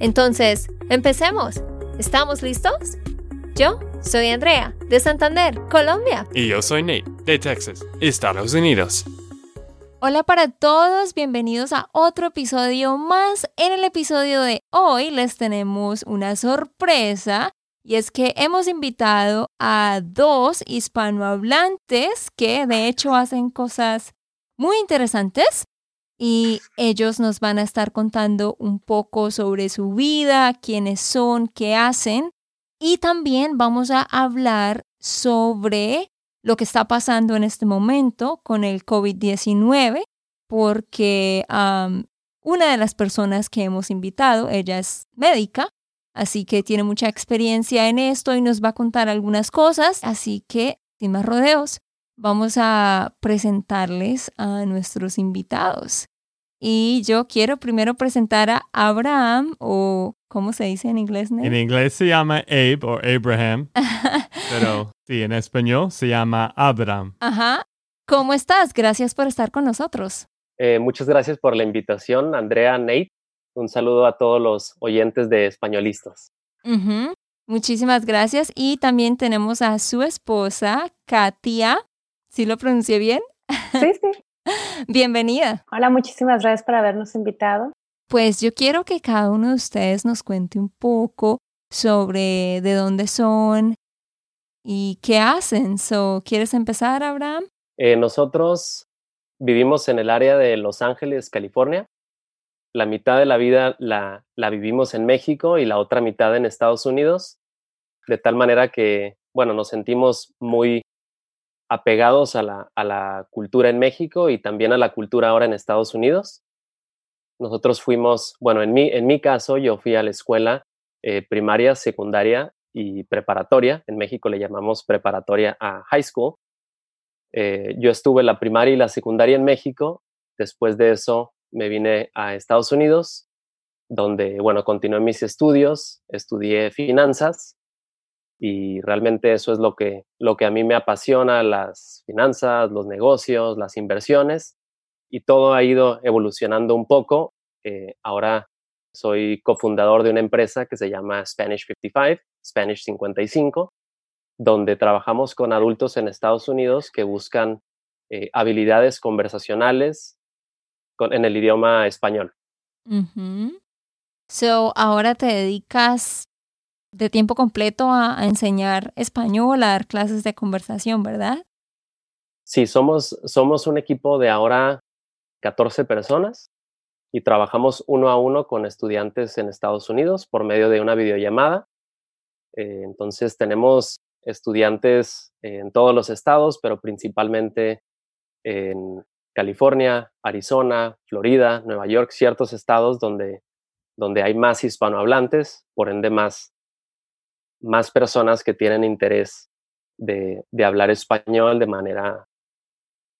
Entonces, empecemos. ¿Estamos listos? Yo soy Andrea, de Santander, Colombia. Y yo soy Nate, de Texas, Estados Unidos. Hola para todos, bienvenidos a otro episodio más. En el episodio de hoy les tenemos una sorpresa y es que hemos invitado a dos hispanohablantes que de hecho hacen cosas muy interesantes y ellos nos van a estar contando un poco sobre su vida, quiénes son, qué hacen y también vamos a hablar sobre lo que está pasando en este momento con el COVID-19 porque una de las personas que hemos invitado, ella es médica Así que tiene mucha experiencia en esto y nos va a contar algunas cosas. Así que, sin más rodeos, vamos a presentarles a nuestros invitados. Y yo quiero primero presentar a Abraham, o ¿cómo se dice en inglés? En inglés se llama Abe o Abraham, pero sí, en español se llama Abraham. Ajá. ¿Cómo estás? Gracias por estar con nosotros. Eh, muchas gracias por la invitación, Andrea, Nate. Un saludo a todos los oyentes de Españolistas. Muchísimas gracias. Y también tenemos a su esposa, Katia. ¿Sí lo pronuncié bien? Sí, sí. Bienvenida. Hola, muchísimas gracias por habernos invitado. Pues yo quiero que cada uno de ustedes nos cuente un poco sobre de dónde son y qué hacen. So, ¿Quieres empezar, Abraham? Eh, nosotros vivimos en el área de Los Ángeles, California la mitad de la vida la, la vivimos en México y la otra mitad en Estados Unidos, de tal manera que, bueno, nos sentimos muy apegados a la, a la cultura en México y también a la cultura ahora en Estados Unidos. Nosotros fuimos, bueno, en mi, en mi caso, yo fui a la escuela eh, primaria, secundaria y preparatoria. En México le llamamos preparatoria a high school. Eh, yo estuve la primaria y la secundaria en México. Después de eso me vine a Estados Unidos, donde, bueno, continué mis estudios, estudié finanzas y realmente eso es lo que, lo que a mí me apasiona, las finanzas, los negocios, las inversiones y todo ha ido evolucionando un poco. Eh, ahora soy cofundador de una empresa que se llama Spanish 55, Spanish 55, donde trabajamos con adultos en Estados Unidos que buscan eh, habilidades conversacionales en el idioma español. So, ahora te dedicas de tiempo completo a, enseñar español, a dar clases de conversación, ¿verdad? Sí, somos, somos un equipo de ahora 14 personas y trabajamos uno a uno con estudiantes en Estados Unidos por medio de una videollamada. Eh, entonces tenemos estudiantes en todos los estados, pero principalmente en California, Arizona, Florida, Nueva York, ciertos estados donde, donde hay más hispanohablantes, por ende más, más personas que tienen interés de, de hablar español de manera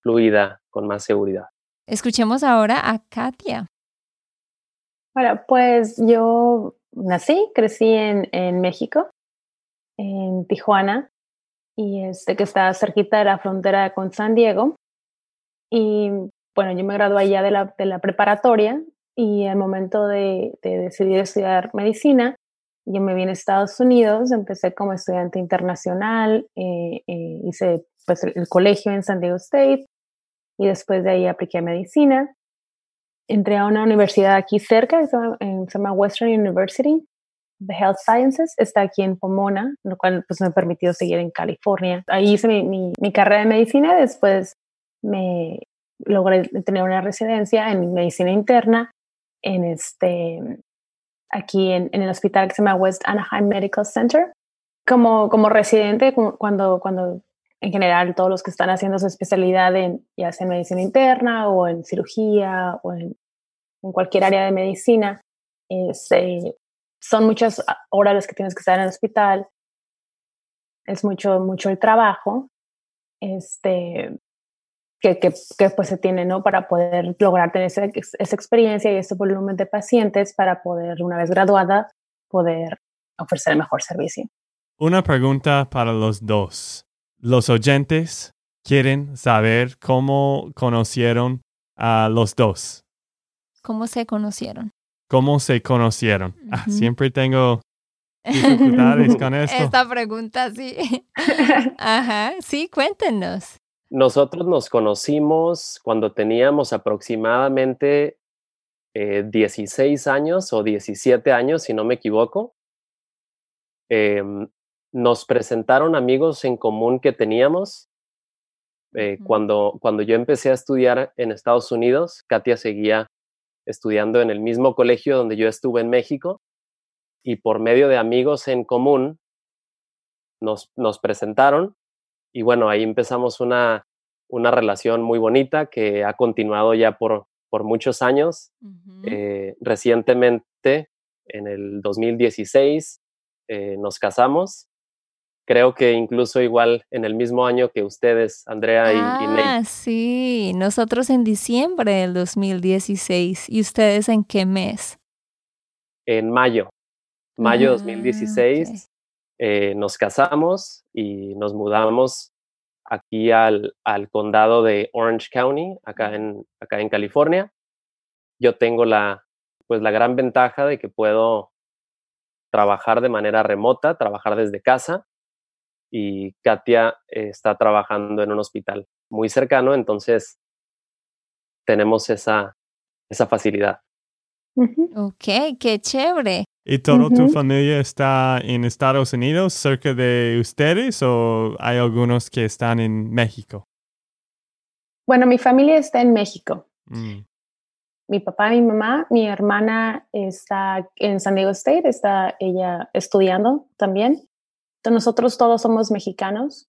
fluida, con más seguridad. Escuchemos ahora a Katia. Bueno, pues yo nací, crecí en, en México, en Tijuana, y este que está cerquita de la frontera con San Diego. Y bueno, yo me gradué ya de la, de la preparatoria y al momento de, de, decidir estudiar medicina, yo me vine a Estados Unidos, empecé como estudiante internacional, eh, eh, hice pues el, colegio en San Diego State y después de ahí apliqué a medicina. Entré a una universidad aquí cerca, se llama, Western University, The Health Sciences, está aquí en Pomona, lo cual pues me permitió seguir en California. Ahí hice mi, mi, mi carrera de medicina, después me logré tener una residencia en medicina interna en este, aquí en, en, el hospital que se llama West Anaheim Medical Center. Como, como residente, cuando, cuando en general todos los que están haciendo su especialidad en ya sea en medicina interna o en cirugía o en, en cualquier área de medicina, este, son muchas horas las que tienes que estar en el hospital, es mucho, mucho el trabajo, este, que, que, que pues se tiene, ¿no? Para poder lograr tener esa, esa experiencia y ese volumen de pacientes para poder, una vez graduada, poder ofrecer el mejor servicio. Una pregunta para los dos. Los oyentes quieren saber cómo conocieron a los dos. ¿Cómo se conocieron? ¿Cómo se conocieron? ah, siempre tengo dificultades con esto. Esta pregunta, sí. Ajá, sí, cuéntenos. Nosotros nos conocimos cuando teníamos aproximadamente 16 eh, años o 17 años, si no me equivoco. Em, nos presentaron amigos en común que teníamos. Eh, cuando, cuando yo empecé a estudiar en Estados Unidos, Katia seguía estudiando en el mismo colegio donde yo estuve en México y por medio de amigos en común nos, nos presentaron y bueno, ahí empezamos una, una relación muy bonita que ha continuado ya por, por muchos años. Eh, recientemente, en el 2016, eh, nos casamos. Creo que incluso igual en el mismo año que ustedes, Andrea y, ah, sí, nosotros en diciembre del 2016. ¿Y ustedes en qué mes? En mayo mayo de 2016 eh, nos casamos y nos mudamos aquí al, al, condado de Orange County, acá en, acá en California. Yo tengo la, pues la gran ventaja de que puedo trabajar de manera remota, trabajar desde casa y Katia está trabajando en un hospital muy cercano, entonces tenemos esa, esa facilidad. Ok, qué chévere. ¿Y toda tu familia está en Estados Unidos, cerca de ustedes, o hay algunos que están en México? Bueno, mi familia está en México. Mm. Mi papá, mi mamá, mi hermana está en San Diego State, está ella estudiando también. Entonces nosotros todos somos mexicanos.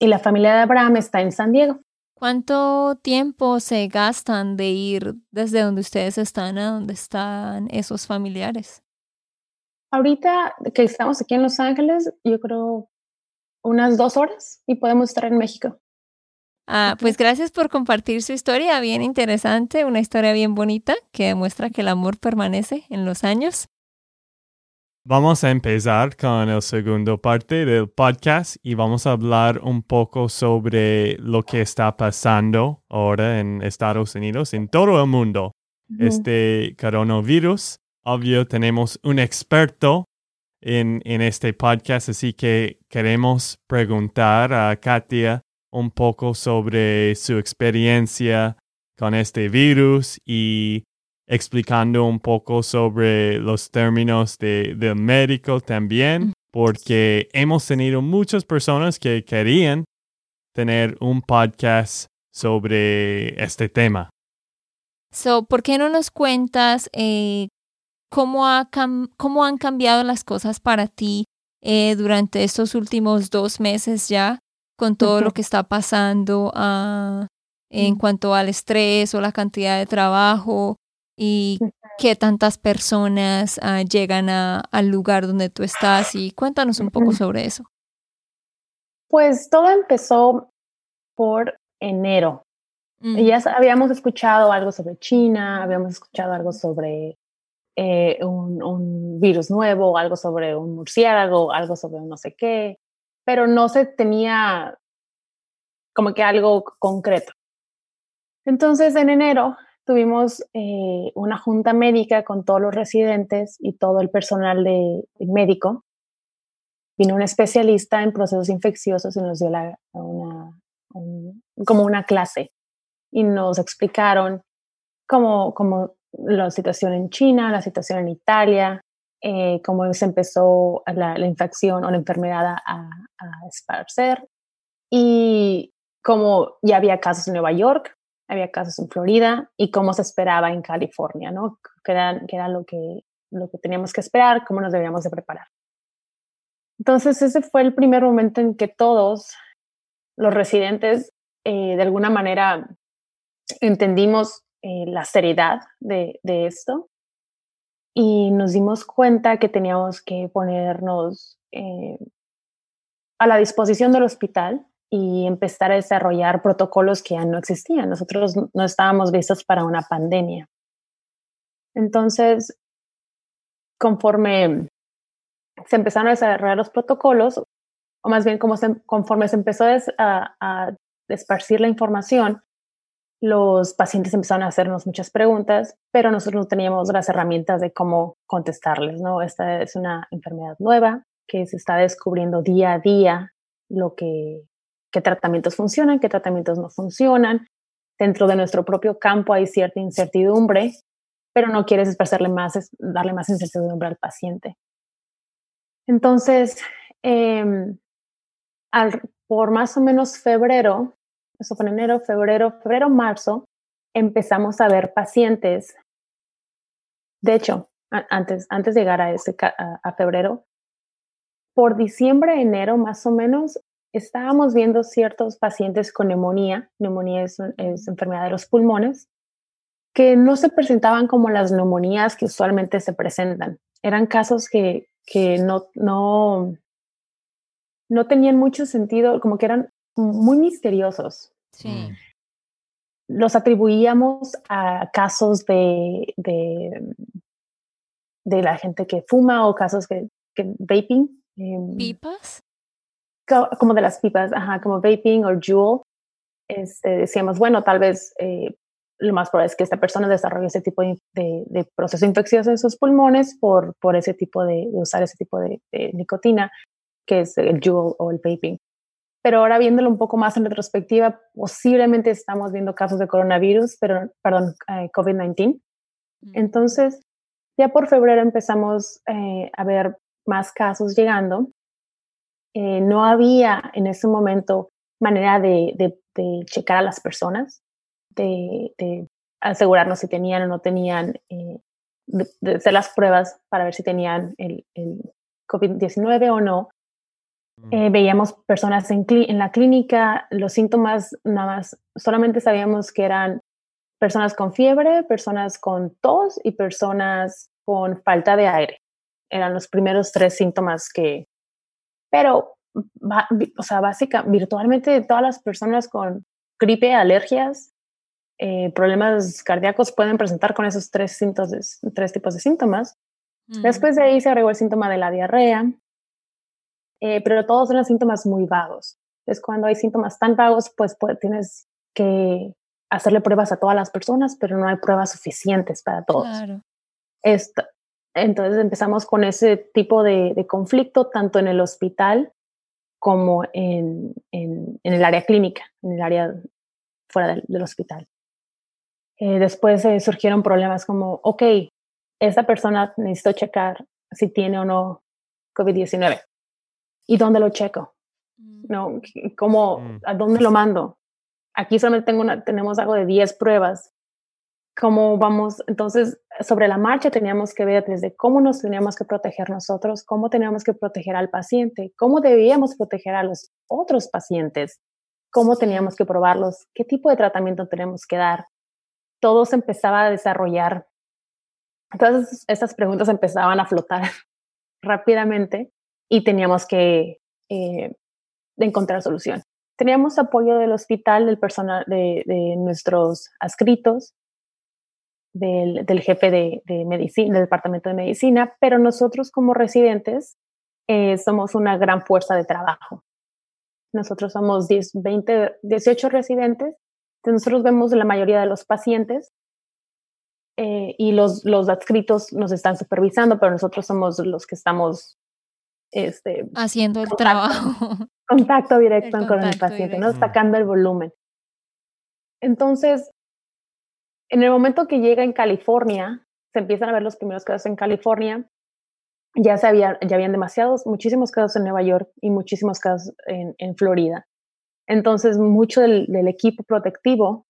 Y la familia de Abraham está en San Diego. ¿Cuánto tiempo se gastan de ir desde donde ustedes están a donde están esos familiares? Ahorita que estamos aquí en Los Ángeles, yo creo unas dos horas y podemos estar en México. Ah, pues gracias por compartir su historia, bien interesante, una historia bien bonita que demuestra que el amor permanece en los años. Vamos a empezar con el segundo parte del podcast y vamos a hablar un poco sobre lo que está pasando ahora en Estados Unidos, en todo el mundo. Este coronavirus, obvio, tenemos un experto en, en este podcast, así que queremos preguntar a Katia un poco sobre su experiencia con este virus y explicando un poco sobre los términos de, del médico también, porque hemos tenido muchas personas que querían tener un podcast sobre este tema. So, ¿por qué no nos cuentas eh, cómo, ha cómo han cambiado las cosas para ti eh, durante estos últimos dos meses ya, con todo lo que está pasando ah, en cuanto al estrés o la cantidad de trabajo y qué tantas personas ah, llegan al lugar donde tú estás y cuéntanos un poco sobre eso. Pues todo empezó por enero. Mm. Ya habíamos escuchado algo sobre China, habíamos escuchado algo sobre eh, un, un, virus nuevo, algo sobre un murciélago, algo sobre no sé qué, pero no se tenía como que algo concreto. Entonces en enero tuvimos eh, una junta médica con todos los residentes y todo el personal de, médico. Vino un especialista en procesos infecciosos y nos dio la, una, como una clase y nos explicaron cómo, cómo, la situación en China, la situación en Italia, eh, cómo se empezó la, la, infección o la enfermedad a, a esparcer y cómo ya había casos en Nueva York, había casos en Florida y cómo se esperaba en California, ¿no? Que era, que lo, que, lo que teníamos que esperar, cómo nos debíamos de preparar. Entonces ese fue el primer momento en que todos los residentes eh, de alguna manera entendimos eh, la seriedad de, de, esto y nos dimos cuenta que teníamos que ponernos eh, a la disposición del hospital y empezar a desarrollar protocolos que ya no existían. Nosotros no estábamos listos para una pandemia. Entonces, conforme se empezaron a desarrollar los protocolos, o más bien como conforme se empezó a, a esparcir la información, los pacientes empezaron a hacernos muchas preguntas, pero nosotros no teníamos las herramientas de cómo contestarles, ¿no? Esta es una enfermedad nueva que se está descubriendo día a día lo que, qué tratamientos funcionan, qué tratamientos no funcionan. Dentro de nuestro propio campo hay cierta incertidumbre, pero no quieres expresarle más, darle más incertidumbre al paciente. Entonces, em, por más o menos febrero, eso fue en enero, febrero, febrero, marzo, empezamos a ver pacientes. De hecho, antes, antes de llegar a, ese, a, febrero, por diciembre, enero más o menos, estábamos viendo ciertos pacientes con neumonía. Neumonía es, es, enfermedad de los pulmones, que no se presentaban como las neumonías que usualmente se presentan. Eran casos que, que no, no, no tenían mucho sentido, como que eran muy misteriosos. Sí. Mm. Los atribuíamos a casos de, de, de, la gente que fuma o casos que, que vaping. Em, ¿Pipas? Como de las pipas, ajá, como vaping o jewel. Este, decíamos, bueno, tal vez eh, lo más probable es que esta persona desarrolle ese tipo de, de, proceso infeccioso en sus pulmones por, por ese tipo de, de usar ese tipo de, nicotina, que es el jewel o el vaping. Pero ahora viéndolo un poco más en retrospectiva, posiblemente estamos viendo casos de coronavirus, pero, perdón, eh, COVID-19. Mm. Entonces, ya por febrero empezamos eh, a ver más casos llegando. Eh, no había en ese momento manera de, de, de checar a las personas, de, de, asegurarnos si tenían o no tenían, de, hacer las pruebas para ver si tenían el, el COVID-19 o no. Eh, veíamos personas en, en, la clínica, los síntomas nada más, solamente sabíamos que eran personas con fiebre, personas con tos y personas con falta de aire. Eran los primeros tres síntomas que, pero, o sea, básicamente, virtualmente todas las personas con gripe, alergias, eh, problemas cardíacos pueden presentar con esos tres, síntomas, tres tipos de síntomas. Después de ahí se agregó el síntoma de la diarrea, eh, pero todos eran síntomas muy vagos. Es cuando hay síntomas tan vagos, pues, pues, tienes que hacerle pruebas a todas las personas, pero no hay pruebas suficientes para todos. Claro. Esto, entonces empezamos con ese tipo de, de, conflicto tanto en el hospital como en, en, en, el área clínica, en el área fuera del, del hospital. Eh, después eh, surgieron problemas como, ok, esta persona necesito checar si tiene o no COVID-19. ¿Y dónde lo checo? Mm. ¿No? ¿Cómo, mm. ¿A dónde lo mando? Aquí solamente tengo una, tenemos algo de 10 pruebas. ¿Cómo vamos? Entonces, sobre la marcha teníamos que ver desde cómo nos teníamos que proteger nosotros, cómo teníamos que proteger al paciente, cómo debíamos proteger a los otros pacientes, cómo teníamos que probarlos, qué tipo de tratamiento tenemos que dar. Todo se empezaba a desarrollar. Todas esas preguntas empezaban a flotar rápidamente y teníamos que eh, encontrar solución. Teníamos apoyo del hospital, del personal, de, de nuestros adscritos, del, del jefe de, de, medicina, del departamento de medicina, pero nosotros como residentes eh, somos una gran fuerza de trabajo. Nosotros somos 10, 20, 18 residentes, entonces nosotros vemos la mayoría de los pacientes eh, y los, los adscritos nos están supervisando, pero nosotros somos los que estamos este, haciendo el trabajo. Contacto directo con el paciente, ¿no? Sacando el volumen. Entonces, en el momento que llega en California, se empiezan a ver los primeros casos en California, ya, se había, ya habían demasiados, muchísimos casos en Nueva York y muchísimos casos en, Florida. Entonces, mucho del, del equipo protectivo,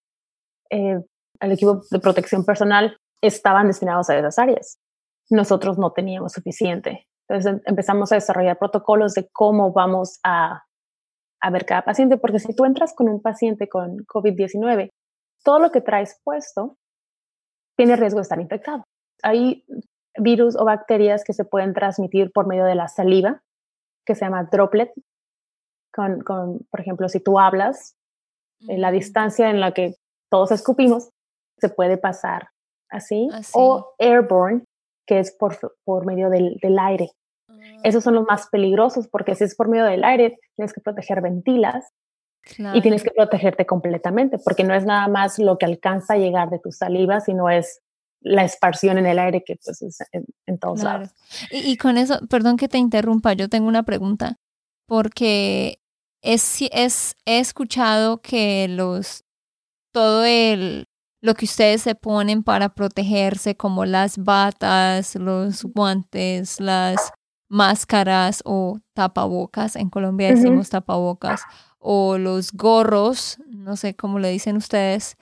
eh, el equipo de protección personal, estaban destinados a esas áreas. Nosotros no teníamos suficiente. Entonces em, empezamos a desarrollar protocolos de cómo vamos a, a ver cada paciente, porque si tú entras con un paciente con COVID-19, todo lo que traes puesto tiene riesgo de estar infectado. Ahí virus o bacterias que se pueden transmitir por medio de la saliva, que se llama droplet. Con, con por ejemplo, si tú hablas, en la distancia en la que todos escupimos, se puede pasar así. O airborne, que es por, por medio del, del aire. Ah. Esos son los más peligrosos porque si es por medio del aire, tienes que proteger ventilas y tienes que protegerte completamente porque no es nada más lo que alcanza a llegar de tu saliva, sino es la esparción en el aire que pues es en, todos lados. Y, y, con eso, perdón que te interrumpa, yo tengo una pregunta porque es, es, he escuchado que los, todo el, lo que ustedes se ponen para protegerse, como las batas, los guantes, las máscaras o tapabocas, en Colombia decimos tapabocas, o los gorros, no sé cómo le dicen ustedes.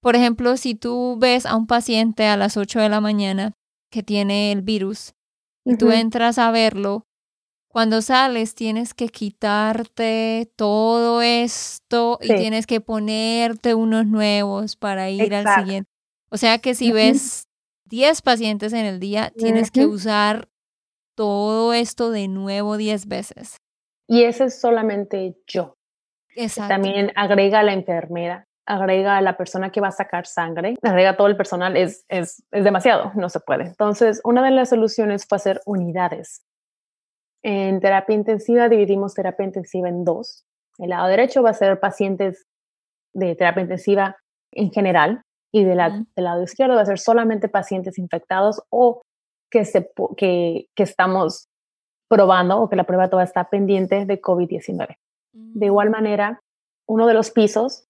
Por ejemplo, si tú ves a un paciente a las 8 de la mañana que tiene el virus y tú entras a verlo, cuando sales tienes que quitarte todo esto y tienes que ponerte unos nuevos para ir al siguiente. O sea que si ves 10 pacientes en el día, tienes que usar todo esto de nuevo 10 veces. Y ese es solamente yo. Exacto. También agrega a la enfermera, agrega a la persona que va a sacar sangre, agrega a todo el personal, es, es, es demasiado, no se puede. Entonces, una de las soluciones fue hacer unidades en terapia intensiva dividimos terapia intensiva en dos. El lado derecho va a ser pacientes de terapia intensiva en general y del lado izquierdo va a ser solamente pacientes infectados o que, se, que, que estamos probando o que la prueba todavía está pendiente de COVID-19. De igual mm. manera, uno de los pisos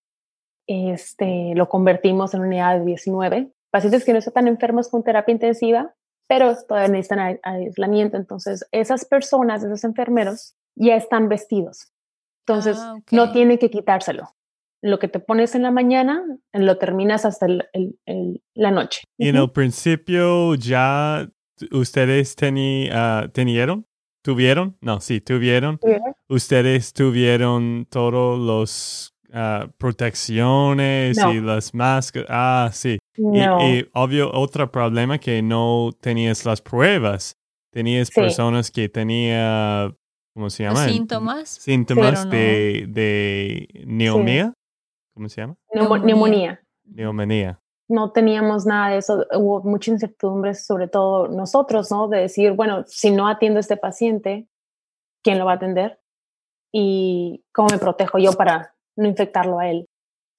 este, lo convertimos en unidad de 19. Pacientes que no están enfermos con terapia intensiva pero todavía necesitan aislamiento. Entonces, esas personas, esos enfermeros, ya están vestidos. Entonces, ah, no tienen que quitárselo. Lo que te pones en la mañana, lo terminas hasta el, la noche. Y en el principio ya ustedes tení, uh, tenieron, tuvieron, no, sí, tuvieron. Ustedes tuvieron todos los uh, protecciones y las máscaras. Ah, sí. Y, obvio, otro problema que no tenías las pruebas. Tenías personas que tenían, ¿cómo se llama? Síntomas. Síntomas de, de neumonía. ¿Cómo se llama? Neumonía. Neumonía. No teníamos nada de eso. Hubo mucha incertidumbre, sobre todo nosotros, ¿no? De decir, bueno, si no atiendo a este paciente, ¿quién lo va a atender? ¿Y cómo me protejo yo para no infectarlo a él?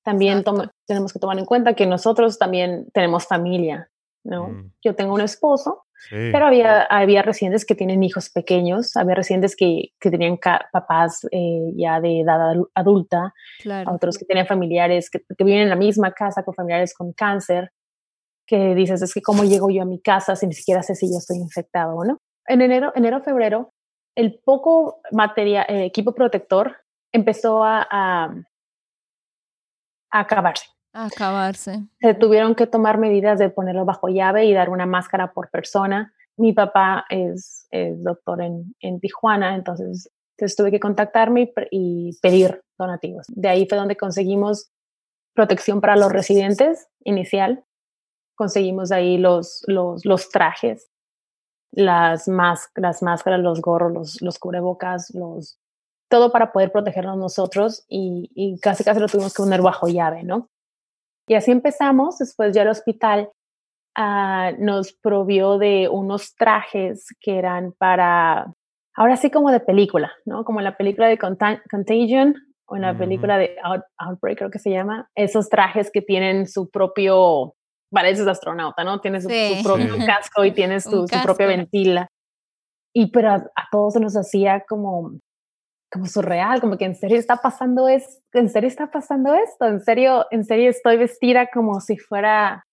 También tenemos que tomar en cuenta que nosotros también tenemos familia, ¿no? Mm. Yo tengo un esposo, pero había, había residentes que tienen hijos pequeños, había residentes que, que tenían papás eh, ya de edad adulta, otros que tenían familiares que, que, viven en la misma casa con familiares con cáncer, que dices, es que cómo llego yo a mi casa si ni siquiera sé si yo estoy infectado o no. En enero, enero febrero, el poco material, eh, equipo protector empezó a, acabarse. Acabarse. Se tuvieron que tomar medidas de ponerlo bajo llave y dar una máscara por persona. Mi papá es, doctor en, en, Tijuana, entonces, tuve que contactarme y, pedir donativos. De ahí fue donde conseguimos protección para los residentes inicial. Conseguimos ahí los, los, los trajes, las, las máscaras, los gorros, los, los cubrebocas, los todo para poder protegernos nosotros y, casi casi lo tuvimos que poner bajo llave, ¿no? Y así empezamos, después ya el hospital ah, nos provió de unos trajes que eran para, ahora sí como de película, ¿no? Como en la película de Contagion o en la película de Outbreak, creo que se llama, esos trajes que tienen su propio, pareces astronauta, ¿no? Tienes su, propio casco y tienes tu, su propia ventila. Y pero a, a, todos se nos hacía como, como surreal, como que en serio está pasando es, en serio está pasando esto, en serio, en serio estoy vestida como si fuera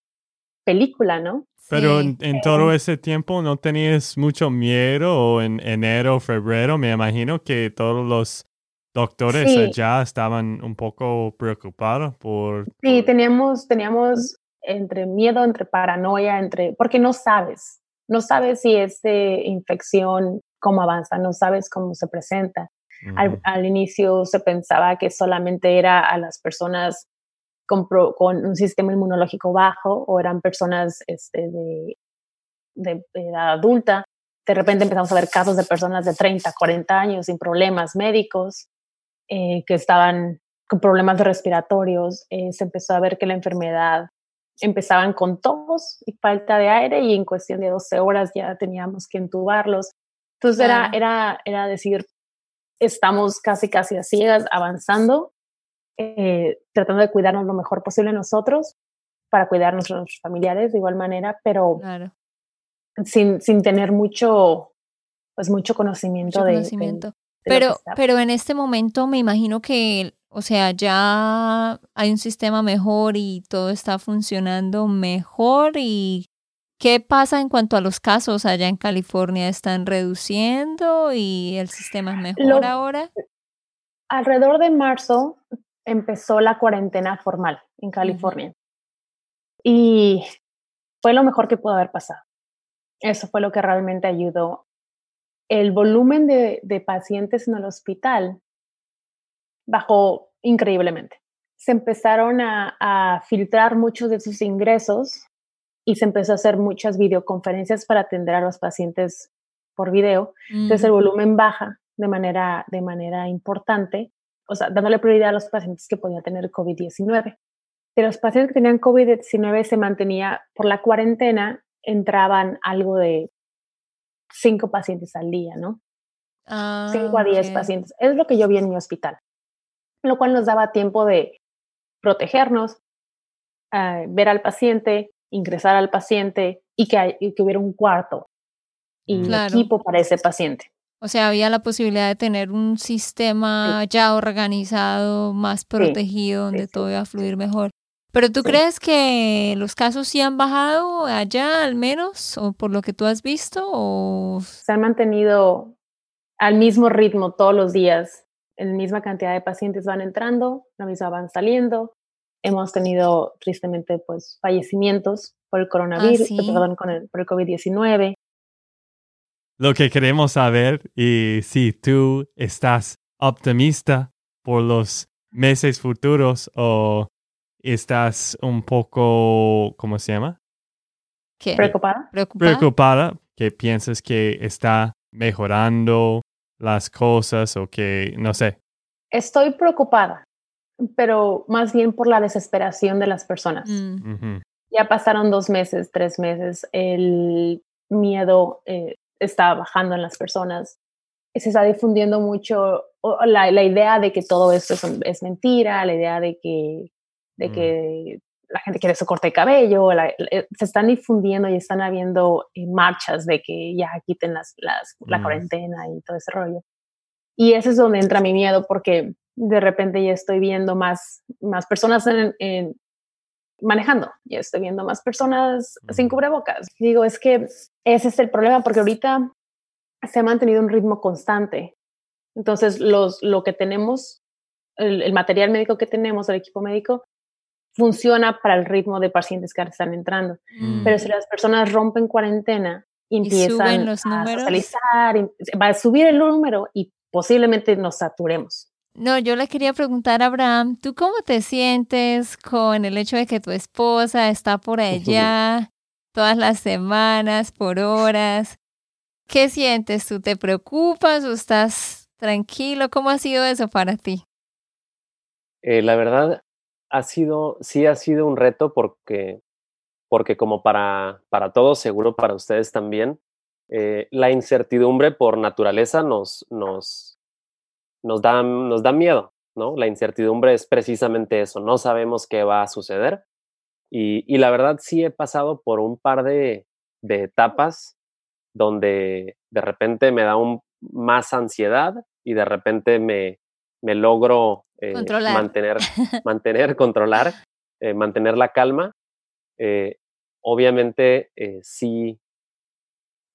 película, ¿no? Pero en, todo ese tiempo no tenías mucho miedo o en enero, febrero, me imagino que todos los doctores allá estaban un poco preocupados por... Sí, teníamos, teníamos entre miedo, entre paranoia, entre, porque no sabes, no sabes si esta infección, cómo avanza, no sabes cómo se presenta al, inicio se pensaba que solamente era a las personas con, con un sistema inmunológico bajo o eran personas este, de, de edad adulta. De repente empezamos a ver casos de personas de 30, 40 años sin problemas médicos, eh, que estaban con problemas respiratorios. Eh, se empezó a ver que la enfermedad empezaban con tos y falta de aire y en cuestión de 12 horas ya teníamos que entubarlos. Entonces era, era, era decir, estamos casi, casi a ciegas avanzando, eh, tratando de cuidarnos lo mejor posible nosotros para cuidar a nuestros familiares de igual manera, pero sin, sin tener mucho, pues mucho conocimiento de, conocimiento. pero, pero en este momento me imagino que, o sea, ya hay un sistema mejor y todo está funcionando mejor y ¿Qué pasa en cuanto a los casos allá en California? ¿Están reduciendo y el sistema es mejor ahora? Alrededor de marzo empezó la cuarentena formal en California y fue lo mejor que pudo haber pasado. Eso fue lo que realmente ayudó. El volumen de, pacientes en el hospital bajó increíblemente. Se empezaron a, a filtrar muchos de sus ingresos y se empezó a hacer muchas videoconferencias para atender a los pacientes por video. Entonces el mm. volumen baja de manera, de manera importante, o sea, dándole prioridad a los pacientes que podían tener COVID-19. De los pacientes que tenían COVID-19 se mantenía, por la cuarentena, entraban algo de cinco pacientes al día, ¿no? Ah, cinco a diez pacientes. Es lo que yo vi en mi hospital, lo cual nos daba tiempo de protegernos, eh, ver al paciente, ingresar al paciente y que, que hubiera un cuarto y un equipo para ese paciente. O sea, había la posibilidad de tener un sistema ya organizado, más protegido, donde todo iba a fluir mejor. Pero tú crees que los casos sí han bajado allá al menos, o por lo que tú has visto, o se han mantenido al mismo ritmo todos los días. En la misma cantidad de pacientes van entrando, la misma van saliendo, hemos tenido tristemente pues fallecimientos por el coronavirus, ah, perdón, con el, por el COVID-19. Lo que queremos saber y si tú estás optimista por los meses futuros o estás un poco, ¿cómo se llama? ¿Qué? ¿Preocupada? ¿Preocupada? Preocupada, que piensas que está mejorando las cosas o que, no sé. Estoy preocupada pero más bien por la desesperación de las personas. Mm. Ya pasaron dos meses, tres meses, el miedo eh, está bajando en las personas, se está difundiendo mucho la, la idea de que todo esto es, mentira, la idea de que, de que mm. la gente quiere su corte de cabello, eh, se están difundiendo y están habiendo eh, marchas de que ya quiten las, las, la mm. cuarentena y todo ese rollo. Y ese es donde entra mi miedo porque de repente ya estoy viendo más, más personas en, manejando, ya estoy viendo más personas sin cubrebocas. Digo, es que ese es el problema porque ahorita se ha mantenido un ritmo constante. Entonces, los, lo que tenemos, el, material médico que tenemos, el equipo médico, funciona para el ritmo de pacientes que están entrando. Mm. Pero si las personas rompen cuarentena y empiezan a socializar, va a subir el número y posiblemente nos saturemos. No, yo le quería preguntar a Abraham, ¿tú cómo te sientes con el hecho de que tu esposa está por allá todas las semanas, por horas? ¿Qué sientes? ¿Tú te preocupas o estás tranquilo? ¿Cómo ha sido eso para ti? Eh, la verdad, ha sido, sí ha sido un reto porque, porque como para, para todos, seguro para ustedes también, eh, la incertidumbre por naturaleza nos, nos, nos da, nos da miedo, ¿no? La incertidumbre es precisamente eso, no sabemos qué va a suceder. Y, y la verdad sí he pasado por un par de, de etapas donde de repente me da un, más ansiedad y de repente me, me logro eh, mantener, mantener, controlar, eh, mantener la calma. Eh, obviamente sí,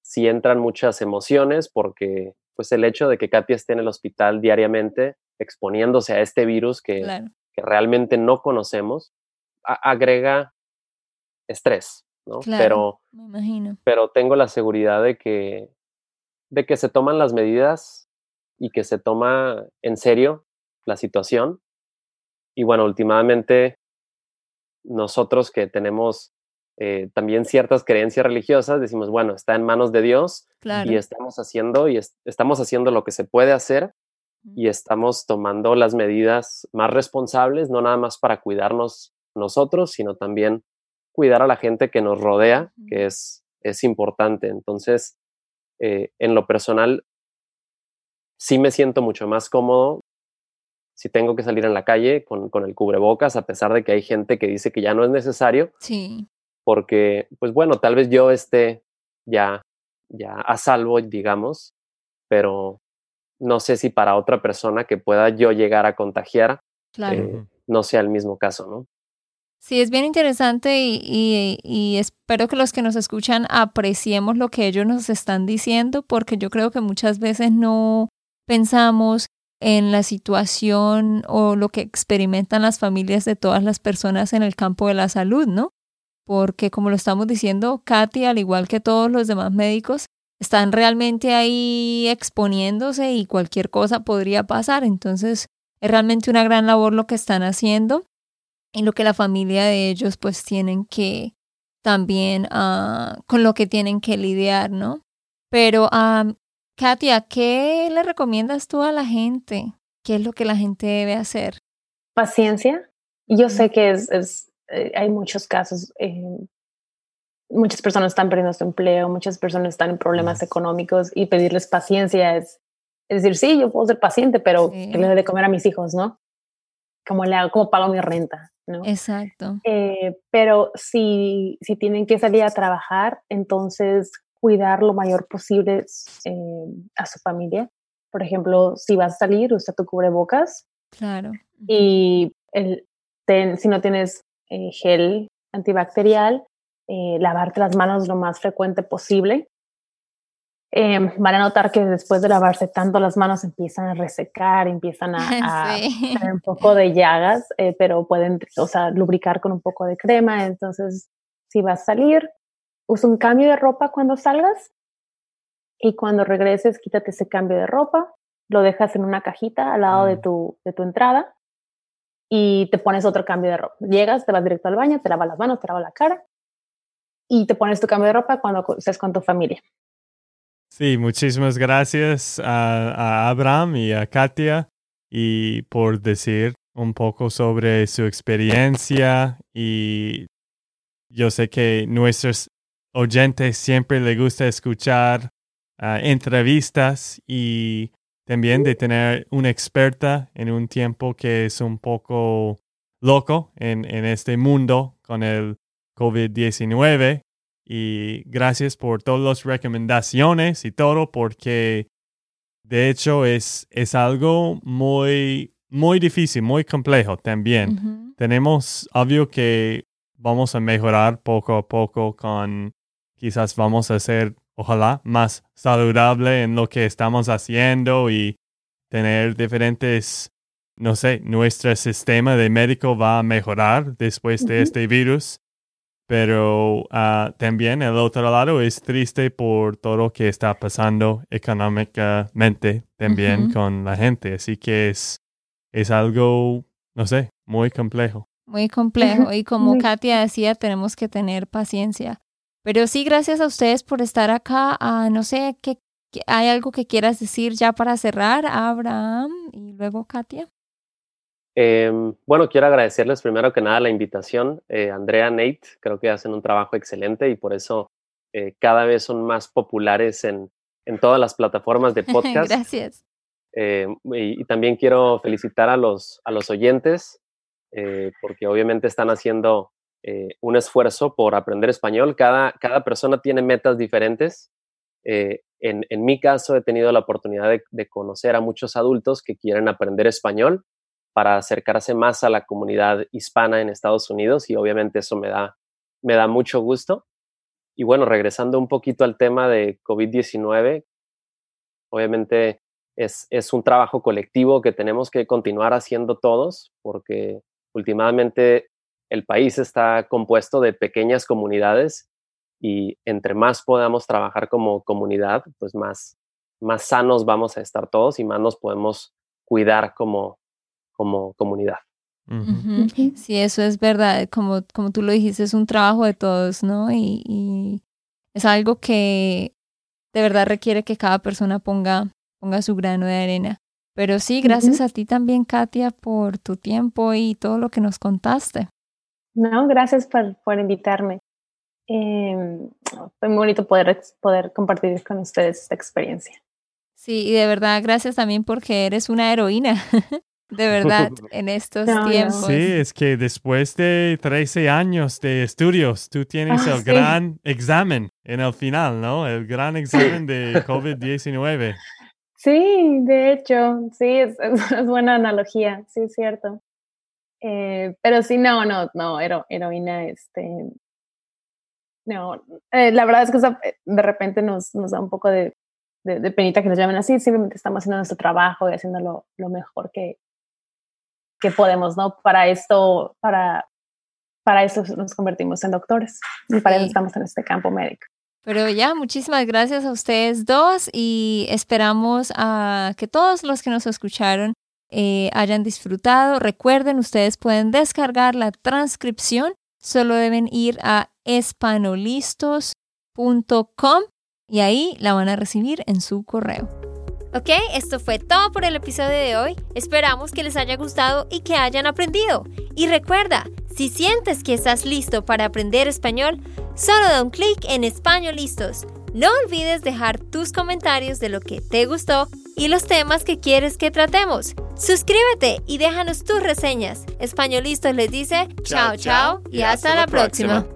sí entran muchas emociones porque pues el hecho de que Katia esté en el hospital diariamente exponiéndose a este virus que, que realmente no conocemos, agrega estrés, ¿no? pero, pero tengo la seguridad de que, de que se toman las medidas y que se toma en serio la situación. Y bueno, últimamente nosotros que tenemos eh, también ciertas creencias religiosas, decimos, bueno, está en manos de Dios y estamos haciendo y estamos haciendo lo que se puede hacer y estamos tomando las medidas más responsables, no nada más para cuidarnos nosotros, sino también cuidar a la gente que nos rodea, que es, es importante. Entonces, eh, en lo personal, sí me siento mucho más cómodo si tengo que salir en la calle con, con, el cubrebocas, a pesar de que hay gente que dice que ya no es necesario. Sí. Porque, pues bueno, tal vez yo esté ya, ya a salvo, digamos, pero no sé si para otra persona que pueda yo llegar a contagiar, eh, no sea el mismo caso, ¿no? Sí, es bien interesante y, y, espero que los que nos escuchan apreciemos lo que ellos nos están diciendo, porque yo creo que muchas veces no pensamos en la situación o lo que experimentan las familias de todas las personas en el campo de la salud, ¿no? Porque como lo estamos diciendo, Katy, al igual que todos los demás médicos, están realmente ahí exponiéndose y cualquier cosa podría pasar. Entonces, es realmente una gran labor lo que están haciendo y lo que la familia de ellos pues tienen que también uh, con lo que tienen que lidiar, ¿no? Pero, um, Katia, ¿qué le recomiendas tú a la gente? ¿Qué es lo que la gente debe hacer? Paciencia. Yo sé que es, es eh, hay muchos casos, eh, muchas personas están perdiendo su empleo, muchas personas están en problemas económicos y pedirles paciencia es, es decir, sí, yo puedo ser paciente, pero que le dé de comer a mis hijos, ¿no? Como le hago, como pago mi renta. ¿no? Exacto. Eh, pero si, si tienen que salir a trabajar, entonces cuidar lo mayor posible eh, a su familia. Por ejemplo, si vas a salir, usa tu cubrebocas. Claro. Y el, si no tienes eh, gel antibacterial, lavarte las manos lo más frecuente posible. Em, van a notar que después de lavarse tanto las manos empiezan a resecar, empiezan a, tener un poco de llagas, eh, pero pueden, o sea, lubricar con un poco de crema. Entonces, si vas a salir, usa un cambio de ropa cuando salgas y cuando regreses, quítate ese cambio de ropa, lo dejas en una cajita al lado de, mm. tu, de tu entrada y te pones otro cambio de ropa. Llegas, te vas directo al baño, te lavas las manos, te lavas la cara y te pones tu cambio de ropa cuando estés con tu familia. Sí, muchísimas gracias a, Abraham y a Katia y por decir un poco sobre su experiencia y yo sé que nuestros oyentes siempre les gusta escuchar ah, entrevistas y también de tener una experta en un tiempo que es un poco loco en, en este mundo con el COVID-19 y gracias por todas las recomendaciones y todo, porque de hecho es, es algo muy, muy difícil, muy complejo también. Tenemos, obvio que vamos a mejorar poco a poco con, quizás vamos a ser, ojalá, más saludable en lo que estamos haciendo y tener diferentes, no sé, nuestro sistema de médico va a mejorar después de este virus pero uh, también el otro lado es triste por todo lo que está pasando económicamente también con la gente. Así que es, es algo, no sé, muy complejo. Muy complejo. Y como Katia decía, tenemos que tener paciencia. Pero sí, gracias a ustedes por estar acá. No sé, ¿qué, ¿hay algo que quieras decir ya para cerrar, Abraham y luego Katia? Em, bueno, quiero agradecerles primero que nada la invitación. Eh, Andrea, Nate, creo que hacen un trabajo excelente y por eso eh, cada vez son más populares en, en todas las plataformas de podcast. Gracias. Eh, y, también quiero felicitar a los, a los oyentes porque obviamente están haciendo un esfuerzo por aprender español. Cada, cada persona tiene metas diferentes. En, en, mi caso, he tenido la oportunidad de, de conocer a muchos adultos que quieren aprender español para acercarse más a la comunidad hispana en Estados Unidos y obviamente eso me da, me da mucho gusto. Y bueno, regresando un poquito al tema de COVID-19, obviamente es, es un trabajo colectivo que tenemos que continuar haciendo todos porque últimamente el país está compuesto de pequeñas comunidades y entre más podamos trabajar como comunidad, pues más, más sanos vamos a estar todos y más nos podemos cuidar como, como comunidad. Sí, eso es verdad. Como, como tú lo dijiste, es un trabajo de todos, ¿no? Y, y es algo que de verdad requiere que cada persona ponga, ponga su grano de arena. Pero sí, gracias a ti también, Katia, por tu tiempo y todo lo que nos contaste. No, gracias por, por invitarme. Eh, fue muy bonito poder, poder compartir con ustedes esta experiencia. Sí, y de verdad, gracias también porque eres una heroína. de verdad, en estos tiempos. Sí, es que después de 13 años de estudios, tú tienes ah, el gran examen en el final, ¿no? El gran examen de COVID-19. Sí, de hecho, sí, es, es, buena analogía, sí, es cierto. Eh, pero sí, no, no, no, heroína, este, no, eh, la verdad es que eh, de repente nos, nos da un poco de, de, penita que nos llamen así, simplemente estamos haciendo nuestro trabajo y haciendo lo, lo mejor que, que podemos, ¿no? Para esto, para, para eso nos convertimos en doctores y para eso estamos en este campo médico. Pero ya, muchísimas gracias a ustedes dos y esperamos a que todos los que nos escucharon eh, hayan disfrutado. Recuerden, ustedes pueden descargar la transcripción, solo deben ir a espanolistos.com y ahí la van a recibir en su correo. Ok, esto fue todo por el episodio de hoy. Esperamos que les haya gustado y que hayan aprendido. Y recuerda, si sientes que estás listo para aprender español, solo da un clic en Español Listos. No olvides dejar tus comentarios de lo que te gustó y los temas que quieres que tratemos. Suscríbete y déjanos tus reseñas. Españolistas les dice chao chao y hasta, la próxima.